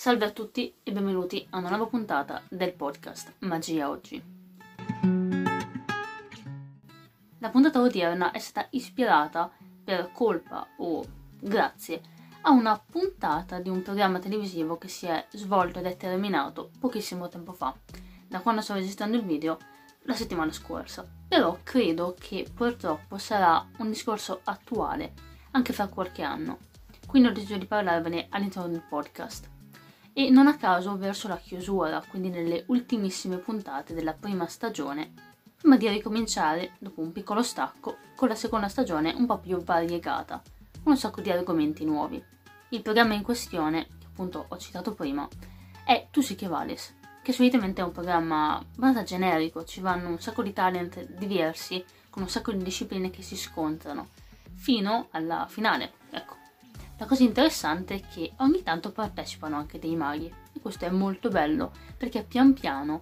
Salve a tutti e benvenuti a una nuova puntata del podcast Magia Oggi. La puntata odierna è stata ispirata per colpa o grazie a una puntata di un programma televisivo che si è svolto ed è terminato pochissimo tempo fa, da quando sto registrando il video la settimana scorsa. Però credo che purtroppo sarà un discorso attuale anche fra qualche anno, quindi ho deciso di parlarvene all'interno del podcast e non a caso verso la chiusura, quindi nelle ultimissime puntate della prima stagione, prima di ricominciare, dopo un piccolo stacco, con la seconda stagione un po' più variegata, con un sacco di argomenti nuovi. Il programma in questione, che appunto ho citato prima, è Tu sì che vales, che solitamente è un programma abbastanza generico, ci vanno un sacco di talent diversi, con un sacco di discipline che si scontrano, fino alla finale, ecco. La cosa interessante è che ogni tanto partecipano anche dei maghi e questo è molto bello perché pian piano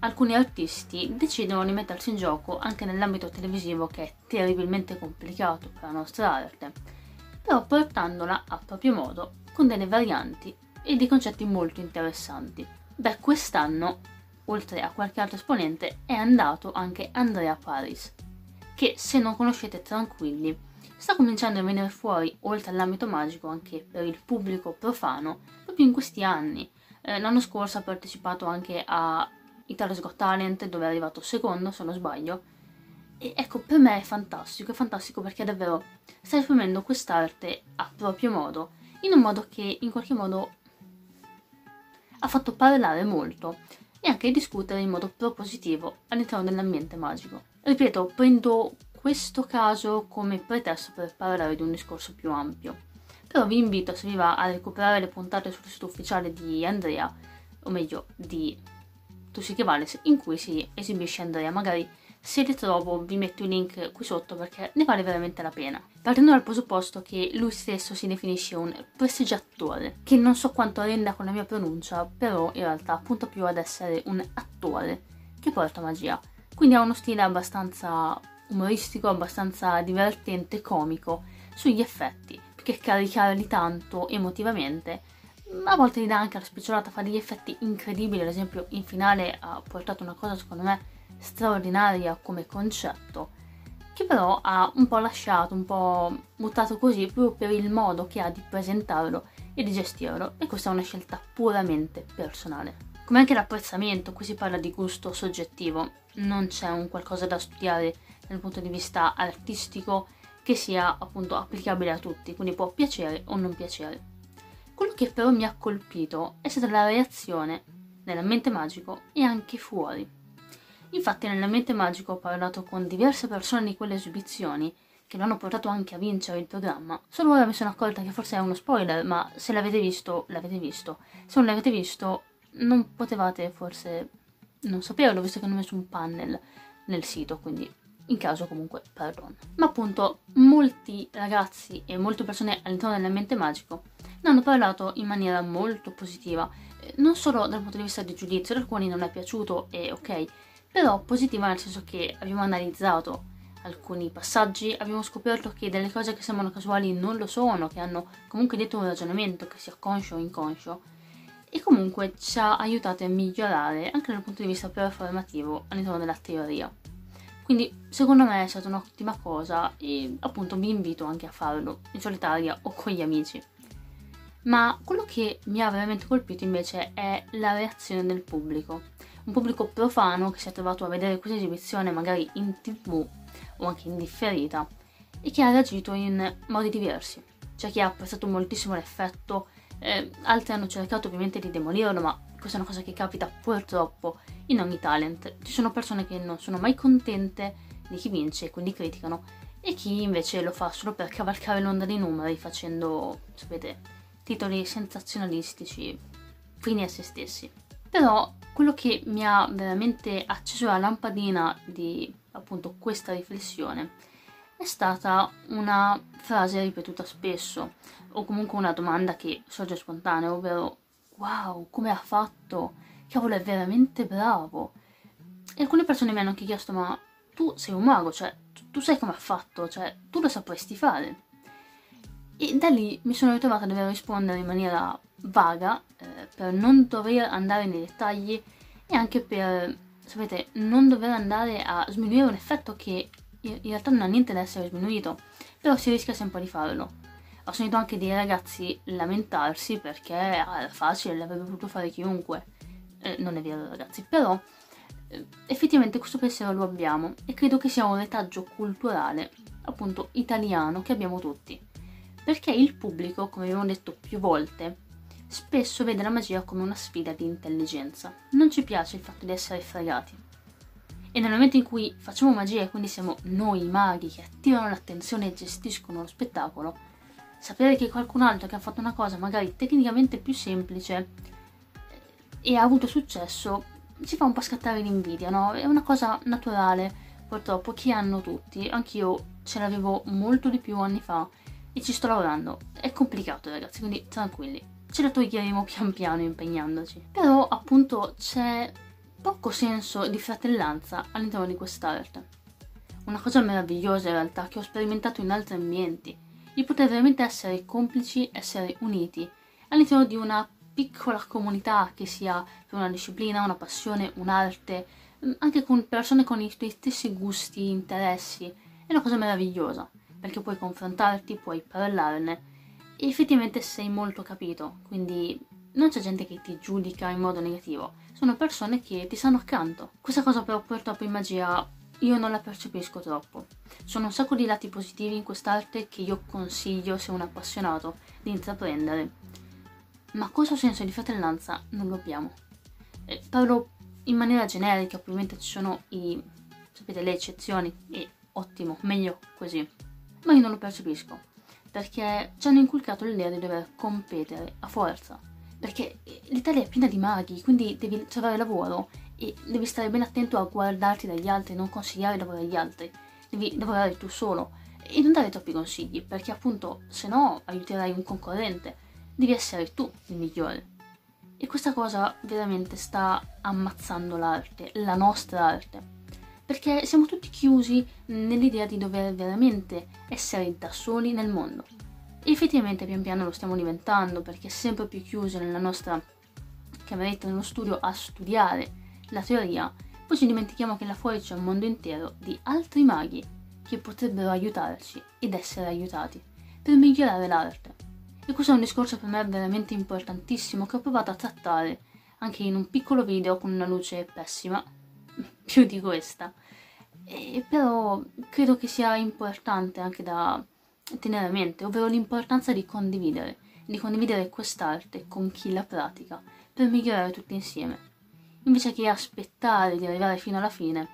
alcuni artisti decidono di mettersi in gioco anche nell'ambito televisivo che è terribilmente complicato per la nostra arte, però portandola a proprio modo con delle varianti e dei concetti molto interessanti. Beh, quest'anno, oltre a qualche altro esponente, è andato anche Andrea Paris, che se non conoscete tranquilli sta cominciando a venire fuori, oltre all'ambito magico, anche per il pubblico profano, proprio in questi anni. Eh, l'anno scorso ha partecipato anche a Italia Got Talent, dove è arrivato secondo, se non sbaglio. E ecco, per me è fantastico, è fantastico perché davvero sta esprimendo quest'arte a proprio modo, in un modo che in qualche modo ha fatto parlare molto e anche discutere in modo propositivo all'interno dell'ambiente magico. Ripeto, prendo questo caso come pretesto per parlare di un discorso più ampio. Però vi invito, se vi va, a recuperare le puntate sul sito ufficiale di Andrea, o meglio, di Tussi che Vales, in cui si esibisce Andrea. Magari se le trovo vi metto il link qui sotto perché ne vale veramente la pena. Partendo dal presupposto che lui stesso si definisce un prestigiatore, che non so quanto renda con la mia pronuncia, però in realtà punta più ad essere un attore che porta magia. Quindi ha uno stile abbastanza umoristico, abbastanza divertente, comico sugli effetti, perché caricarli tanto emotivamente a volte gli dà anche la speciolata, fa degli effetti incredibili, ad esempio in finale ha portato una cosa secondo me straordinaria come concetto, che però ha un po' lasciato, un po' buttato così proprio per il modo che ha di presentarlo e di gestirlo e questa è una scelta puramente personale. Come anche l'apprezzamento, qui si parla di gusto soggettivo, non c'è un qualcosa da studiare dal punto di vista artistico che sia appunto applicabile a tutti, quindi può piacere o non piacere. Quello che però mi ha colpito è stata la reazione nell'ambiente magico e anche fuori. Infatti nell'ambiente magico ho parlato con diverse persone di quelle esibizioni che lo hanno portato anche a vincere il programma. Solo ora mi sono accorta che forse è uno spoiler, ma se l'avete visto, l'avete visto. Se non l'avete visto, non potevate forse non saperlo, visto che hanno messo un panel nel sito, quindi in caso comunque perdono. Ma appunto molti ragazzi e molte persone all'interno dell'ambiente magico ne hanno parlato in maniera molto positiva, eh, non solo dal punto di vista di giudizio, ad alcuni non è piaciuto e ok, però positiva nel senso che abbiamo analizzato alcuni passaggi, abbiamo scoperto che delle cose che sembrano casuali non lo sono, che hanno comunque detto un ragionamento che sia conscio o inconscio e comunque ci ha aiutato a migliorare anche dal punto di vista performativo all'interno della teoria. Quindi secondo me è stata un'ottima cosa e appunto vi invito anche a farlo in solitaria o con gli amici. Ma quello che mi ha veramente colpito invece è la reazione del pubblico. Un pubblico profano che si è trovato a vedere questa esibizione magari in tv o anche in differita e che ha reagito in modi diversi. C'è chi ha apprezzato moltissimo l'effetto, eh, altri hanno cercato ovviamente di demolirlo, ma questa è una cosa che capita purtroppo in ogni talent. Ci sono persone che non sono mai contente di chi vince e quindi criticano e chi invece lo fa solo per cavalcare l'onda dei numeri facendo, sapete, titoli sensazionalistici, fini a se stessi. Però quello che mi ha veramente acceso la lampadina di appunto questa riflessione è stata una frase ripetuta spesso o comunque una domanda che sorge spontanea, ovvero wow, come ha fatto? Cavolo, è veramente bravo. E alcune persone mi hanno anche chiesto, ma tu sei un mago, cioè, tu, tu sai come ha fatto, cioè, tu lo sapresti fare. E da lì mi sono ritrovata a dover rispondere in maniera vaga, eh, per non dover andare nei dettagli e anche per, sapete, non dover andare a sminuire un effetto che in realtà non ha niente da essere sminuito, però si rischia sempre di farlo. Ho sentito anche dei ragazzi lamentarsi perché era facile, l'avrebbe potuto fare chiunque. Eh, non è vero ragazzi, però eh, effettivamente questo pensiero lo abbiamo e credo che sia un retaggio culturale, appunto italiano, che abbiamo tutti. Perché il pubblico, come abbiamo detto più volte, spesso vede la magia come una sfida di intelligenza. Non ci piace il fatto di essere fregati. E nel momento in cui facciamo magia e quindi siamo noi maghi che attirano l'attenzione e gestiscono lo spettacolo, sapere che qualcun altro che ha fatto una cosa magari tecnicamente più semplice e ha avuto successo ci fa un po' scattare l'invidia, no? È una cosa naturale, purtroppo, che hanno tutti. Anch'io ce l'avevo molto di più anni fa e ci sto lavorando. È complicato, ragazzi, quindi tranquilli. Ce la toglieremo pian piano impegnandoci. Però, appunto, c'è poco senso di fratellanza all'interno di quest'arte. Una cosa meravigliosa in realtà che ho sperimentato in altri ambienti, di poter veramente essere complici, essere uniti all'interno di una piccola comunità che sia per una disciplina, una passione, un'arte, mm, anche con persone con i tuoi stessi gusti, interessi, è una cosa meravigliosa, perché puoi confrontarti, puoi parlarne e effettivamente sei molto capito, quindi non c'è gente che ti giudica in modo negativo, sono persone che ti stanno accanto. Questa cosa però purtroppo in magia io non la percepisco troppo. Sono un sacco di lati positivi in quest'arte che io consiglio se un appassionato di intraprendere. Ma questo senso di fratellanza non lo abbiamo. Eh, parlo in maniera generica, ovviamente ci sono i, sapete, le eccezioni e ottimo, meglio così. Ma io non lo percepisco, perché ci hanno inculcato l'idea di dover competere a forza perché l'Italia è piena di maghi, quindi devi trovare lavoro e devi stare ben attento a guardarti dagli altri, non consigliare lavoro agli altri, devi lavorare tu solo e non dare troppi consigli, perché appunto se no aiuterai un concorrente, devi essere tu il migliore. E questa cosa veramente sta ammazzando l'arte, la nostra arte, perché siamo tutti chiusi nell'idea di dover veramente essere da soli nel mondo. Effettivamente pian piano lo stiamo diventando perché sempre più chiusi nella nostra cameretta, nello studio a studiare la teoria, poi ci dimentichiamo che là fuori c'è un mondo intero di altri maghi che potrebbero aiutarci ed essere aiutati per migliorare l'arte. E questo è un discorso per me veramente importantissimo che ho provato a trattare anche in un piccolo video con una luce pessima, più di questa. E però credo che sia importante anche da tenere a mente, ovvero l'importanza di condividere, di condividere quest'arte con chi la pratica, per migliorare tutti insieme, invece che aspettare di arrivare fino alla fine,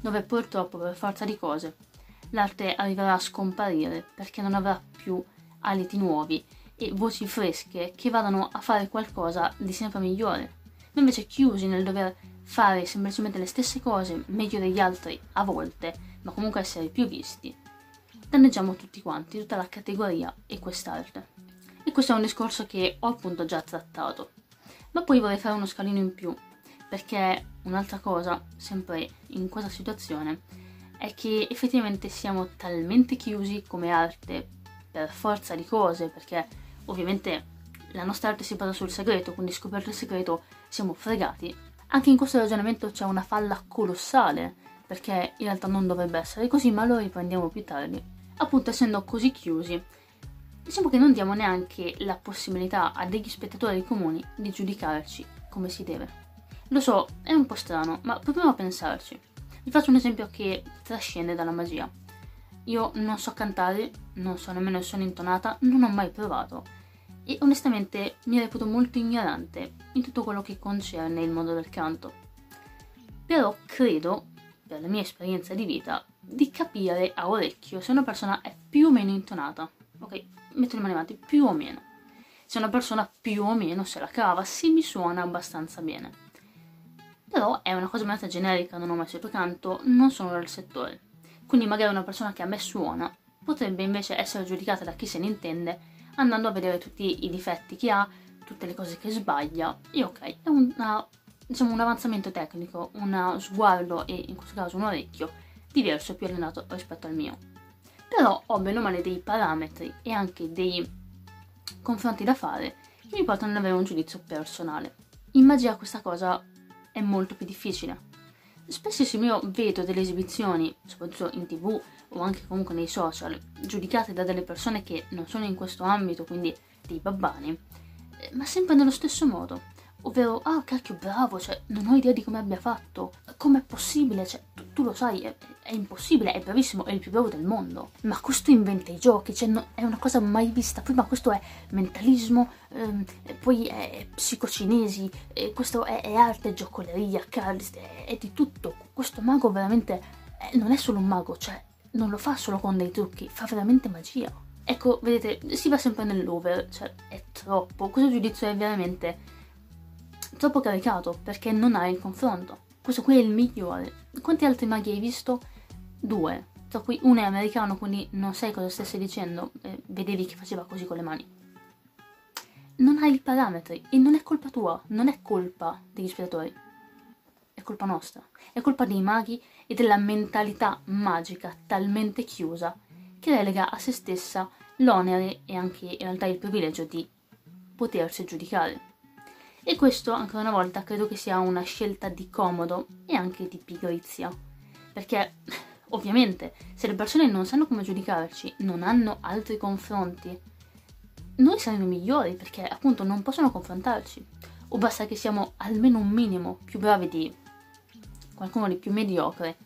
dove purtroppo per forza di cose l'arte arriverà a scomparire perché non avrà più aliti nuovi e voci fresche che vadano a fare qualcosa di sempre migliore, ma invece chiusi nel dover fare semplicemente le stesse cose meglio degli altri a volte, ma comunque essere più visti, danneggiamo tutti quanti, tutta la categoria e quest'arte. E questo è un discorso che ho appunto già trattato. Ma poi vorrei fare uno scalino in più, perché un'altra cosa, sempre in questa situazione, è che effettivamente siamo talmente chiusi come arte per forza di cose, perché ovviamente la nostra arte si basa sul segreto, quindi scoperto il segreto siamo fregati. Anche in questo ragionamento c'è una falla colossale, perché in realtà non dovrebbe essere così, ma lo riprendiamo più tardi appunto essendo così chiusi, diciamo che non diamo neanche la possibilità a degli spettatori comuni di giudicarci come si deve. Lo so, è un po' strano, ma proviamo a pensarci. Vi faccio un esempio che trascende dalla magia. Io non so cantare, non so nemmeno il suono intonata, non ho mai provato e onestamente mi reputo molto ignorante in tutto quello che concerne il mondo del canto. Però credo, per la mia esperienza di vita, di capire a orecchio se una persona è più o meno intonata. Ok, metto le mani avanti, più o meno. Se una persona più o meno se la cava, se mi suona abbastanza bene. Però è una cosa abbastanza generica, non ho mai studiato canto, non sono del settore. Quindi magari una persona che a me suona potrebbe invece essere giudicata da chi se ne intende andando a vedere tutti i difetti che ha, tutte le cose che sbaglia e ok, è una, diciamo, un avanzamento tecnico, uno sguardo e in questo caso un orecchio diverso e più allenato rispetto al mio. Però ho bene o male dei parametri e anche dei confronti da fare che mi portano ad avere un giudizio personale. In magia questa cosa è molto più difficile. Spessissimo io vedo delle esibizioni, soprattutto in tv o anche comunque nei social, giudicate da delle persone che non sono in questo ambito, quindi dei babbani, eh, ma sempre nello stesso modo. Ovvero, ah cacchio, bravo, cioè, non ho idea di come abbia fatto. Com'è possibile? Cioè, tu, tu lo sai, è, è, impossibile, è bravissimo, è il più bravo del mondo. Ma questo inventa i giochi, cioè, no, è una cosa mai vista prima. Questo è mentalismo, ehm, poi è psicocinesi, eh, questo è, è, arte, giocoleria, cards, è, è, di tutto. Questo mago veramente eh, non è solo un mago, cioè, non lo fa solo con dei trucchi, fa veramente magia. Ecco, vedete, si va sempre nell'over, cioè, è troppo. Questo giudizio è veramente troppo caricato perché non hai il confronto. Questo qui è il migliore. Quanti altri maghi hai visto? Due. Tra cui uno è americano, quindi non sai cosa stesse dicendo. Eh, vedevi che faceva così con le mani. Non hai i parametri e non è colpa tua, non è colpa degli spettatori. È colpa nostra. È colpa dei maghi e della mentalità magica talmente chiusa che relega a se stessa l'onere e anche in realtà il privilegio di potersi giudicare. E questo, ancora una volta, credo che sia una scelta di comodo e anche di pigrizia. Perché, ovviamente, se le persone non sanno come giudicarci, non hanno altri confronti, noi saremo migliori perché appunto non possono confrontarci. O basta che siamo almeno un minimo più bravi di qualcuno di più mediocre,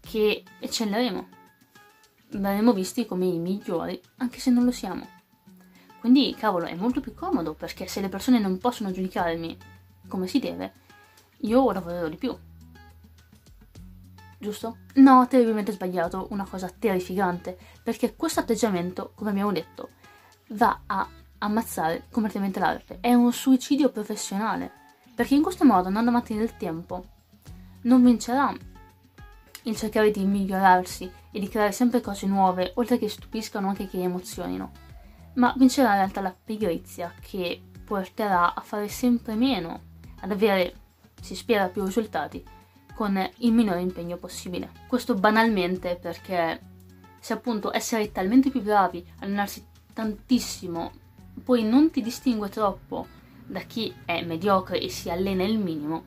che eccelleremo. Verremo visti come i migliori, anche se non lo siamo. Quindi, cavolo, è molto più comodo perché se le persone non possono giudicarmi come si deve, io lavorerò di più. Giusto? No, terribilmente sbagliato, una cosa terrificante, perché questo atteggiamento, come abbiamo detto, va a ammazzare completamente l'arte. È un suicidio professionale, perché in questo modo, andando avanti nel tempo, non vincerà il cercare di migliorarsi e di creare sempre cose nuove, oltre che stupiscano anche che emozionino ma vincerà in realtà la pigrizia che porterà a fare sempre meno, ad avere, si spera, più risultati con il minore impegno possibile. Questo banalmente perché se appunto essere talmente più bravi, allenarsi tantissimo, poi non ti distingue troppo da chi è mediocre e si allena il minimo,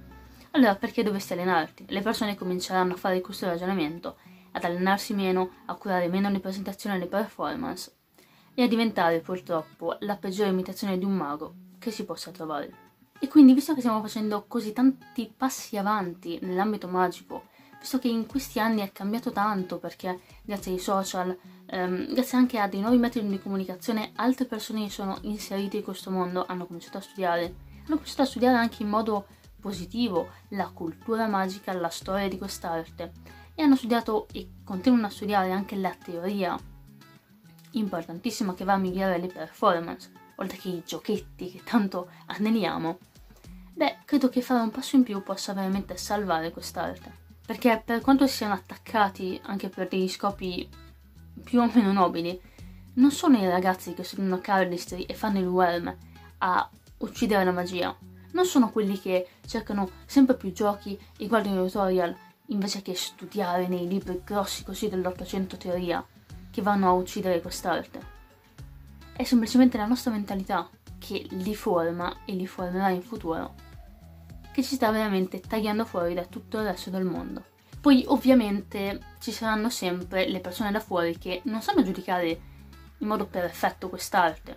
allora perché dovresti allenarti? Le persone cominceranno a fare questo ragionamento, ad allenarsi meno, a curare meno le presentazioni e le performance e a diventare purtroppo la peggiore imitazione di un mago che si possa trovare. E quindi, visto che stiamo facendo così tanti passi avanti nell'ambito magico, visto che in questi anni è cambiato tanto perché grazie ai social, ehm, grazie anche a dei nuovi metodi di comunicazione, altre persone sono inserite in questo mondo, hanno cominciato a studiare, hanno cominciato a studiare anche in modo positivo la cultura magica, la storia di quest'arte e hanno studiato e continuano a studiare anche la teoria importantissima che va a migliorare le performance, oltre che i giochetti che tanto aneliamo, beh, credo che fare un passo in più possa veramente salvare quest'arte. Perché per quanto siano attaccati anche per degli scopi più o meno nobili, non sono i ragazzi che studiano cardistry e fanno il worm a uccidere la magia. Non sono quelli che cercano sempre più giochi e guardano i tutorial invece che studiare nei libri grossi così dell'Ottocento teoria che vanno a uccidere quest'arte. È semplicemente la nostra mentalità che li forma e li formerà in futuro, che ci sta veramente tagliando fuori da tutto il resto del mondo. Poi ovviamente ci saranno sempre le persone da fuori che non sanno giudicare in modo perfetto quest'arte.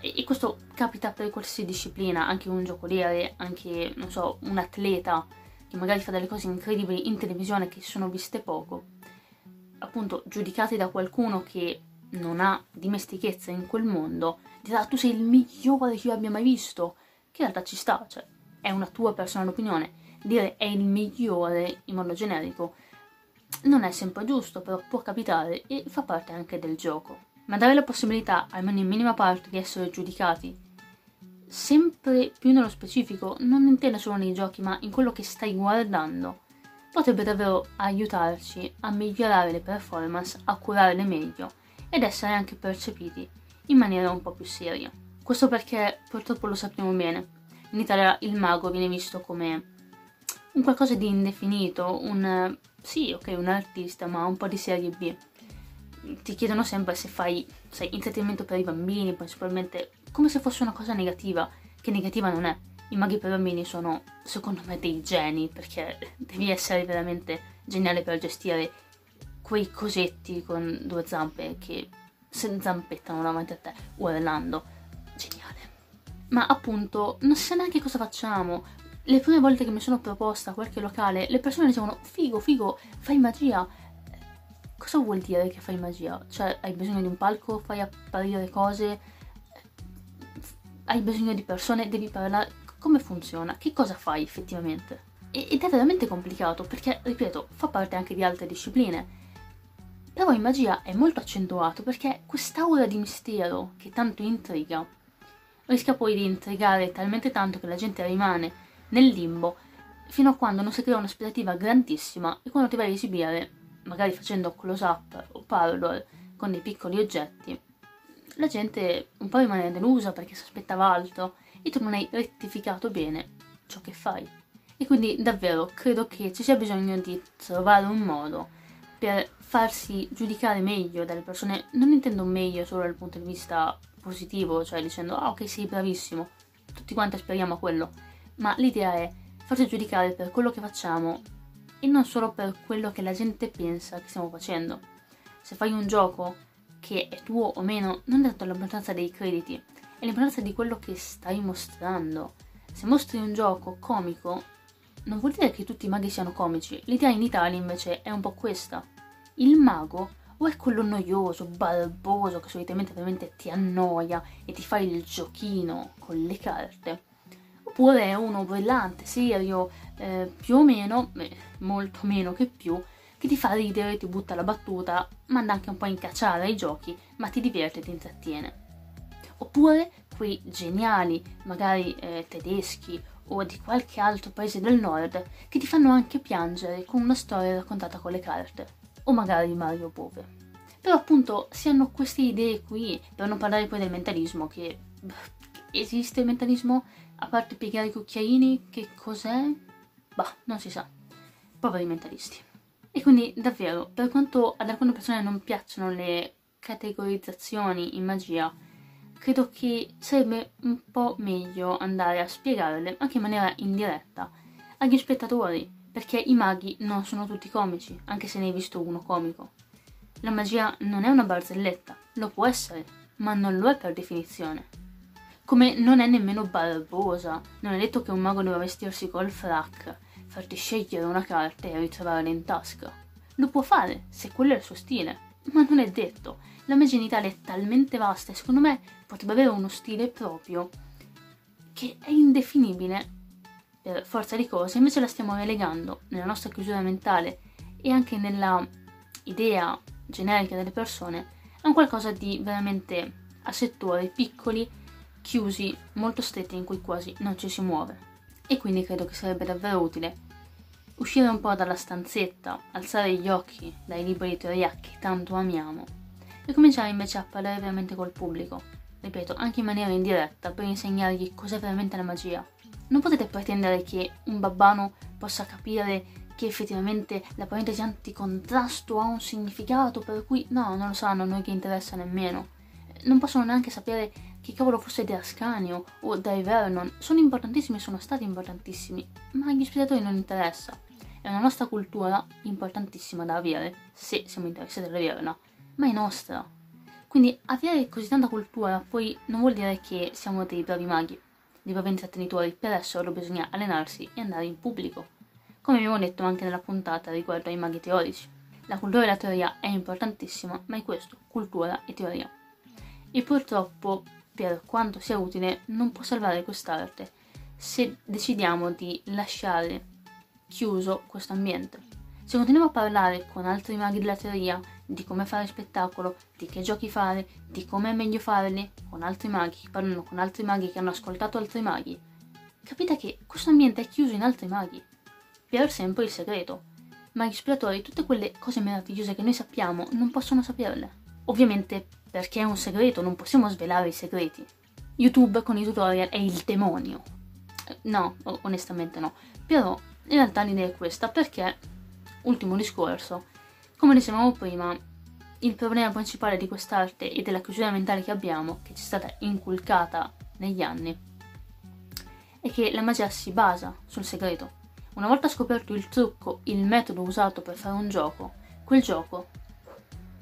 E, questo capita per qualsiasi disciplina, anche un giocoliere, anche, non so, un atleta che magari fa delle cose incredibili in televisione che sono viste poco appunto giudicati da qualcuno che non ha dimestichezza in quel mondo, dirà tu sei il migliore che io abbia mai visto, che in realtà ci sta, cioè è una tua personale opinione. Dire è il migliore in modo generico non è sempre giusto, però può capitare e fa parte anche del gioco. Ma dare la possibilità, almeno in minima parte, di essere giudicati sempre più nello specifico, non intendo solo nei giochi, ma in quello che stai guardando, potrebbe davvero aiutarci a migliorare le performance, a curarle meglio ed essere anche percepiti in maniera un po' più seria. Questo perché purtroppo lo sappiamo bene. In Italia il mago viene visto come un qualcosa di indefinito, un sì, ok, un artista, ma un po' di serie B. Ti chiedono sempre se fai sai, intrattenimento per i bambini, principalmente come se fosse una cosa negativa, che negativa non è. I maghi per bambini sono, secondo me, dei geni, perché devi essere veramente geniale per gestire quei cosetti con due zampe che se zampettano davanti a te, urlando. Geniale. Ma appunto, non sa neanche cosa facciamo. Le prime volte che mi sono proposta a qualche locale, le persone dicevano, figo, figo, fai magia. Cosa vuol dire che fai magia? Cioè, hai bisogno di un palco, fai apparire cose, hai bisogno di persone, devi parlare come funziona, che cosa fai effettivamente. Ed è veramente complicato perché, ripeto, fa parte anche di altre discipline. Però in magia è molto accentuato perché quest'aura di mistero che tanto intriga rischia poi di intrigare talmente tanto che la gente rimane nel limbo fino a quando non si crea un'aspettativa grandissima e quando ti vai a esibire, magari facendo close up o parlor con dei piccoli oggetti, la gente un po' rimane delusa perché si aspettava altro e tu non hai rettificato bene ciò che fai. E quindi davvero credo che ci sia bisogno di trovare un modo per farsi giudicare meglio dalle persone, non intendo meglio solo dal punto di vista positivo, cioè dicendo ah ok sei bravissimo, tutti quanti speriamo a quello, ma l'idea è farsi giudicare per quello che facciamo e non solo per quello che la gente pensa che stiamo facendo. Se fai un gioco che è tuo o meno, non è tanto l'importanza dei crediti, è l'importanza di quello che stai mostrando. Se mostri un gioco comico, non vuol dire che tutti i maghi siano comici. L'idea in Italia invece è un po' questa. Il mago o è quello noioso, balboso, che solitamente veramente ti annoia e ti fa il giochino con le carte, oppure è uno brillante, serio, eh, più o meno, eh, molto meno che più, che ti fa ridere, ti butta la battuta, manda anche un po' in cacciare ai giochi, ma ti diverte e ti intrattiene oppure quei geniali, magari eh, tedeschi o di qualche altro paese del nord, che ti fanno anche piangere con una storia raccontata con le carte, o magari Mario Bove. Però appunto si hanno queste idee qui, per non parlare poi del mentalismo, che esiste il mentalismo, a parte piegare i cucchiaini, che cos'è? Bah, non si sa. Poveri mentalisti. E quindi davvero, per quanto ad alcune persone non piacciono le categorizzazioni in magia, credo che sarebbe un po' meglio andare a spiegarle anche in maniera indiretta agli spettatori, perché i maghi non sono tutti comici, anche se ne hai visto uno comico. La magia non è una barzelletta, lo può essere, ma non lo è per definizione. Come non è nemmeno barbosa, non è detto che un mago deve vestirsi col frac, farti scegliere una carta e ritrovarla in tasca. Lo può fare, se quello è il suo stile, ma non è detto la magia in Italia è talmente vasta e secondo me potrebbe avere uno stile proprio che è indefinibile per forza di cose, invece la stiamo relegando nella nostra chiusura mentale e anche nella idea generica delle persone a un qualcosa di veramente a settori piccoli, chiusi, molto stretti in cui quasi non ci si muove. E quindi credo che sarebbe davvero utile uscire un po' dalla stanzetta, alzare gli occhi dai libri di teoria che tanto amiamo e cominciare invece a parlare veramente col pubblico, ripeto, anche in maniera indiretta, per insegnargli cos'è veramente la magia. Non potete pretendere che un babbano possa capire che effettivamente la parentesi anticontrasto ha un significato per cui no, non lo sanno, a noi che interessa nemmeno. Non possono neanche sapere che cavolo fosse De Ascanio o Dai Vernon. Sono importantissimi, sono stati importantissimi, ma agli spettatori non interessa. È una nostra cultura importantissima da avere, se siamo interessati ad averla ma è nostra. Quindi avere così tanta cultura poi non vuol dire che siamo dei bravi maghi, dei bravi intrattenitori, per esserlo bisogna allenarsi e andare in pubblico, come abbiamo detto anche nella puntata riguardo ai maghi teorici. La cultura e la teoria è importantissima, ma è questo, cultura e teoria. E purtroppo, per quanto sia utile, non può salvare quest'arte se decidiamo di lasciare chiuso questo ambiente. Se continuiamo a parlare con altri maghi della teoria di come fare spettacolo, di che giochi fare, di come è meglio farli, con altri maghi che parlano con altri maghi che hanno ascoltato altri maghi, capite che questo ambiente è chiuso in altri maghi. Per sempre il segreto. Ma gli spiegatori, tutte quelle cose meravigliose che noi sappiamo, non possono saperle. Ovviamente perché è un segreto, non possiamo svelare i segreti. YouTube con i tutorial è il demonio. No, onestamente no. Però in realtà l'idea è questa perché ultimo discorso, come dicevamo prima, il problema principale di quest'arte e della chiusura mentale che abbiamo, che ci è stata inculcata negli anni, è che la magia si basa sul segreto. Una volta scoperto il trucco, il metodo usato per fare un gioco, quel gioco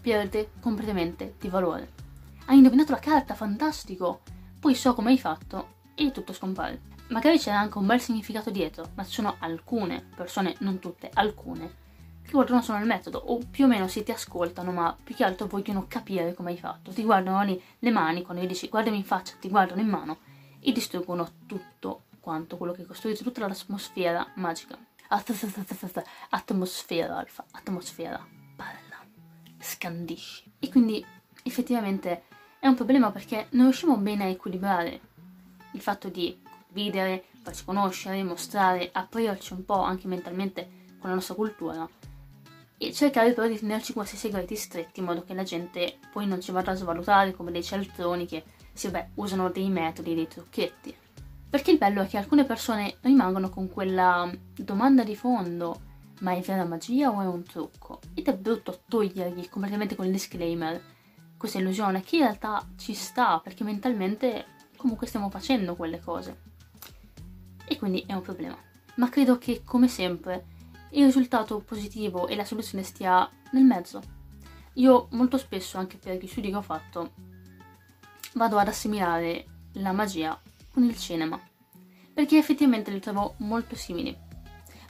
perde completamente di valore. Hai indovinato la carta, fantastico! Poi so come hai fatto e tutto scompare. Magari c'era anche un bel significato dietro, ma ci sono alcune persone, non tutte, alcune, che guardano solo il metodo, o più o meno si ti ascoltano, ma più che altro vogliono capire come hai fatto. Ti guardano lì le mani, quando gli dici guardami in faccia, ti guardano in mano, e distruggono tutto quanto quello che costruisce, tutta l'atmosfera magica. Atmosfera, alfa, atmosfera, scandisci. E quindi effettivamente è un problema perché non riusciamo bene a equilibrare il fatto di condividere, farci conoscere, mostrare, aprirci un po' anche mentalmente con la nostra cultura e cercare però di tenerci questi segreti stretti in modo che la gente poi non ci vada a svalutare come dei cialtroni che sì, beh, usano dei metodi, dei trucchetti. Perché il bello è che alcune persone rimangono con quella domanda di fondo, ma è vera magia o è un trucco? Ed è brutto togliergli completamente quel disclaimer, questa illusione, che in realtà ci sta, perché mentalmente comunque stiamo facendo quelle cose. E quindi è un problema. Ma credo che, come sempre, il risultato positivo e la soluzione stia nel mezzo. Io molto spesso, anche per gli studi che ho fatto, vado ad assimilare la magia con il cinema, perché effettivamente li trovo molto simili.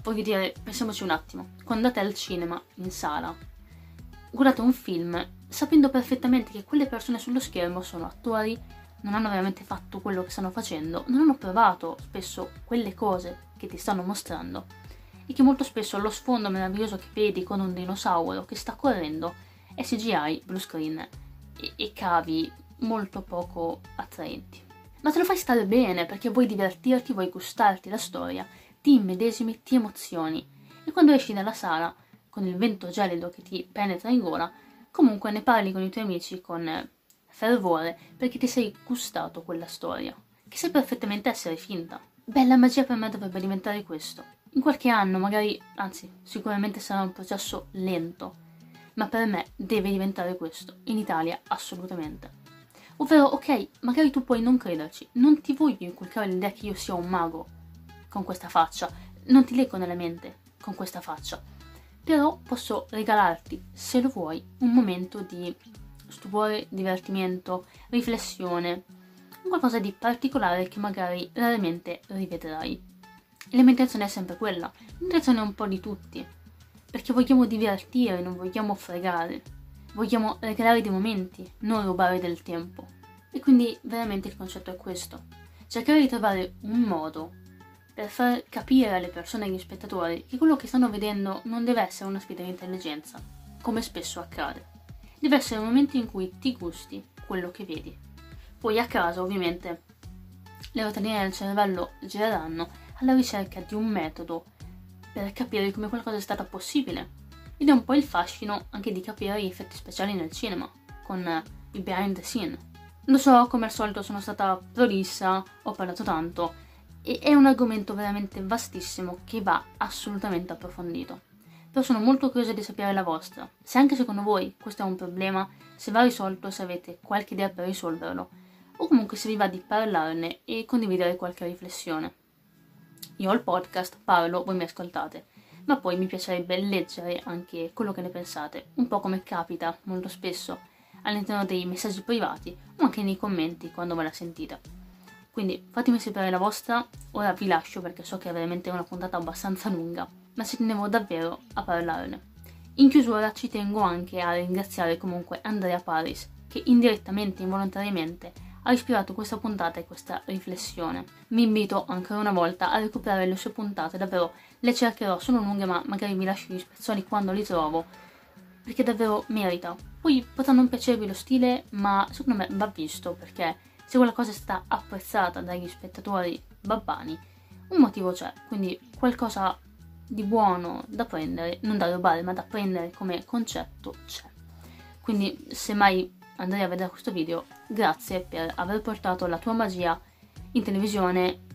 Voglio dire, pensiamoci un attimo, quando andate al cinema, in sala, guardate un film sapendo perfettamente che quelle persone sullo schermo sono attori, non hanno veramente fatto quello che stanno facendo, non hanno provato spesso quelle cose che ti stanno mostrando e che molto spesso lo sfondo meraviglioso che vedi con un dinosauro che sta correndo è CGI, blue screen e, e cavi molto poco attraenti. Ma te lo fai stare bene perché vuoi divertirti, vuoi gustarti la storia, ti immedesimi, ti emozioni e quando esci dalla sala con il vento gelido che ti penetra in gola, comunque ne parli con i tuoi amici con fervore perché ti sei gustato quella storia, che sai perfettamente essere finta. Beh, la magia per me dovrebbe diventare questo. In qualche anno, magari, anzi, sicuramente sarà un processo lento, ma per me deve diventare questo. In Italia, assolutamente. Ovvero, ok, magari tu puoi non crederci, non ti voglio inculcare l'idea che io sia un mago con questa faccia, non ti leggo nella mente con questa faccia, però posso regalarti, se lo vuoi, un momento di stupore, divertimento, riflessione, qualcosa di particolare che magari raramente rivedrai. E la mia intenzione è sempre quella, l'intenzione è un po' di tutti, perché vogliamo divertire, non vogliamo fregare, vogliamo regalare dei momenti, non rubare del tempo. E quindi veramente il concetto è questo, cercare di trovare un modo per far capire alle persone e agli spettatori che quello che stanno vedendo non deve essere una sfida di intelligenza, come spesso accade deve essere un momento in cui ti gusti quello che vedi. Poi a caso, ovviamente, le rotelline del cervello gireranno alla ricerca di un metodo per capire come qualcosa è stato possibile. Ed è un po' il fascino anche di capire gli effetti speciali nel cinema, con i behind the scene. Lo so, come al solito sono stata prolissa, ho parlato tanto, e è un argomento veramente vastissimo che va assolutamente approfondito però sono molto curiosa di sapere la vostra. Se anche secondo voi questo è un problema, se va risolto, se avete qualche idea per risolverlo, o comunque se vi va di parlarne e condividere qualche riflessione. Io ho il podcast, parlo, voi mi ascoltate, ma poi mi piacerebbe leggere anche quello che ne pensate, un po' come capita molto spesso all'interno dei messaggi privati o anche nei commenti quando ve la sentite. Quindi fatemi sapere la vostra, ora vi lascio perché so che è veramente una puntata abbastanza lunga ma ci tenevo davvero a parlarne. In chiusura ci tengo anche a ringraziare comunque Andrea Paris, che indirettamente e involontariamente ha ispirato questa puntata e questa riflessione. Vi invito ancora una volta a recuperare le sue puntate, davvero le cercherò, sono lunghe ma magari vi lascio gli spezzoni quando li trovo, perché davvero merita. Poi potrà non piacervi lo stile, ma secondo me va visto, perché se quella cosa è stata apprezzata dagli spettatori babbani, un motivo c'è, quindi qualcosa di buono da prendere, non da rubare, ma da prendere come concetto c'è. Quindi, se mai andrai a vedere questo video, grazie per aver portato la tua magia in televisione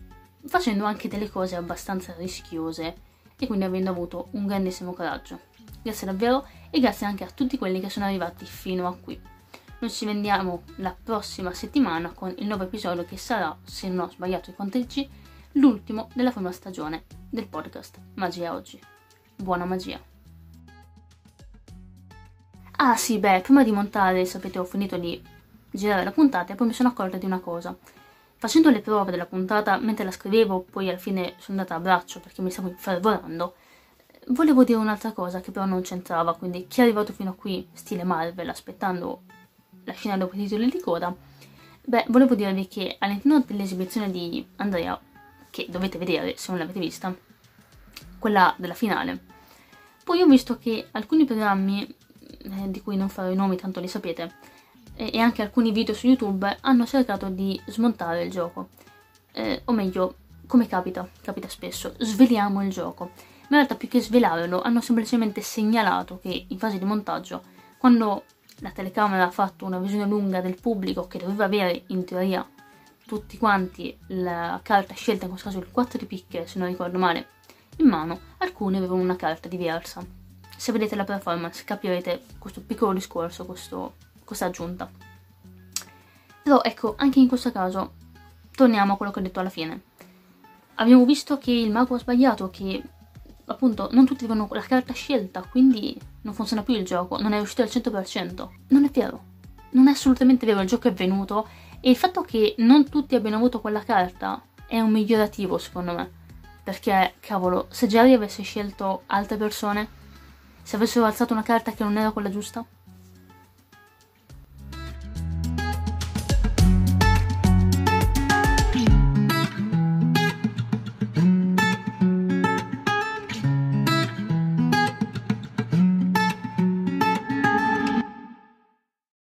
facendo anche delle cose abbastanza rischiose e quindi avendo avuto un grandissimo coraggio. Grazie davvero e grazie anche a tutti quelli che sono arrivati fino a qui. Noi ci vediamo la prossima settimana con il nuovo episodio che sarà, se non ho sbagliato i conteggi, l'ultimo della prima stagione del podcast Magia Oggi. Buona magia! Ah sì, beh, prima di montare, sapete, ho finito di girare la puntata e poi mi sono accorta di una cosa. Facendo le prove della puntata, mentre la scrivevo, poi alla fine sono andata a braccio perché mi stavo infervorando, volevo dire un'altra cosa che però non c'entrava, quindi chi è arrivato fino a qui, stile Marvel, aspettando la scena dopo i titoli di coda, beh, volevo dirvi che all'interno dell'esibizione di Andrea, che dovete vedere se non l'avete vista, quella della finale, poi ho visto che alcuni programmi, eh, di cui non farò i nomi, tanto li sapete, eh, e anche alcuni video su YouTube hanno cercato di smontare il gioco. Eh, o meglio, come capita, capita spesso, sveliamo il gioco. Ma in realtà più che svelarlo hanno semplicemente segnalato che in fase di montaggio, quando la telecamera ha fatto una visione lunga del pubblico che doveva avere in teoria tutti quanti la carta scelta, in questo caso il 4 di picche se non ricordo male, in mano, alcuni avevano una carta diversa. Se vedete la performance capirete questo piccolo discorso, questo, questa aggiunta. Però ecco, anche in questo caso, torniamo a quello che ho detto alla fine. Abbiamo visto che il mago ha sbagliato, che appunto non tutti avevano la carta scelta, quindi non funziona più il gioco, non è uscito al 100%. Non è vero. Non è assolutamente vero, il gioco è venuto e il fatto che non tutti abbiano avuto quella carta è un migliorativo secondo me. Perché, cavolo, se Jerry avesse scelto altre persone, se avessero alzato una carta che non era quella giusta,